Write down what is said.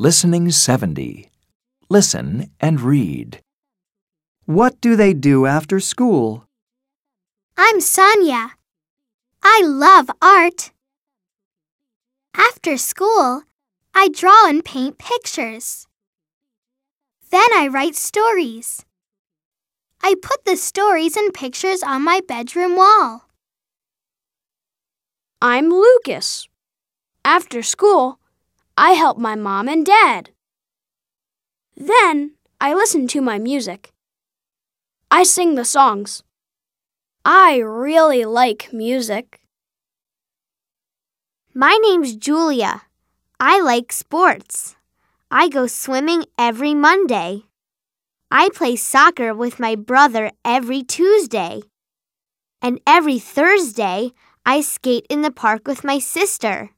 Listening 70. Listen and read. What do they do after school? I'm Sonia. I love art. After school, I draw and paint pictures. Then I write stories. I put the stories and pictures on my bedroom wall. I'm Lucas. After school, I help my mom and dad. Then I listen to my music. I sing the songs. I really like music. My name's Julia. I like sports. I go swimming every Monday. I play soccer with my brother every Tuesday. And every Thursday, I skate in the park with my sister.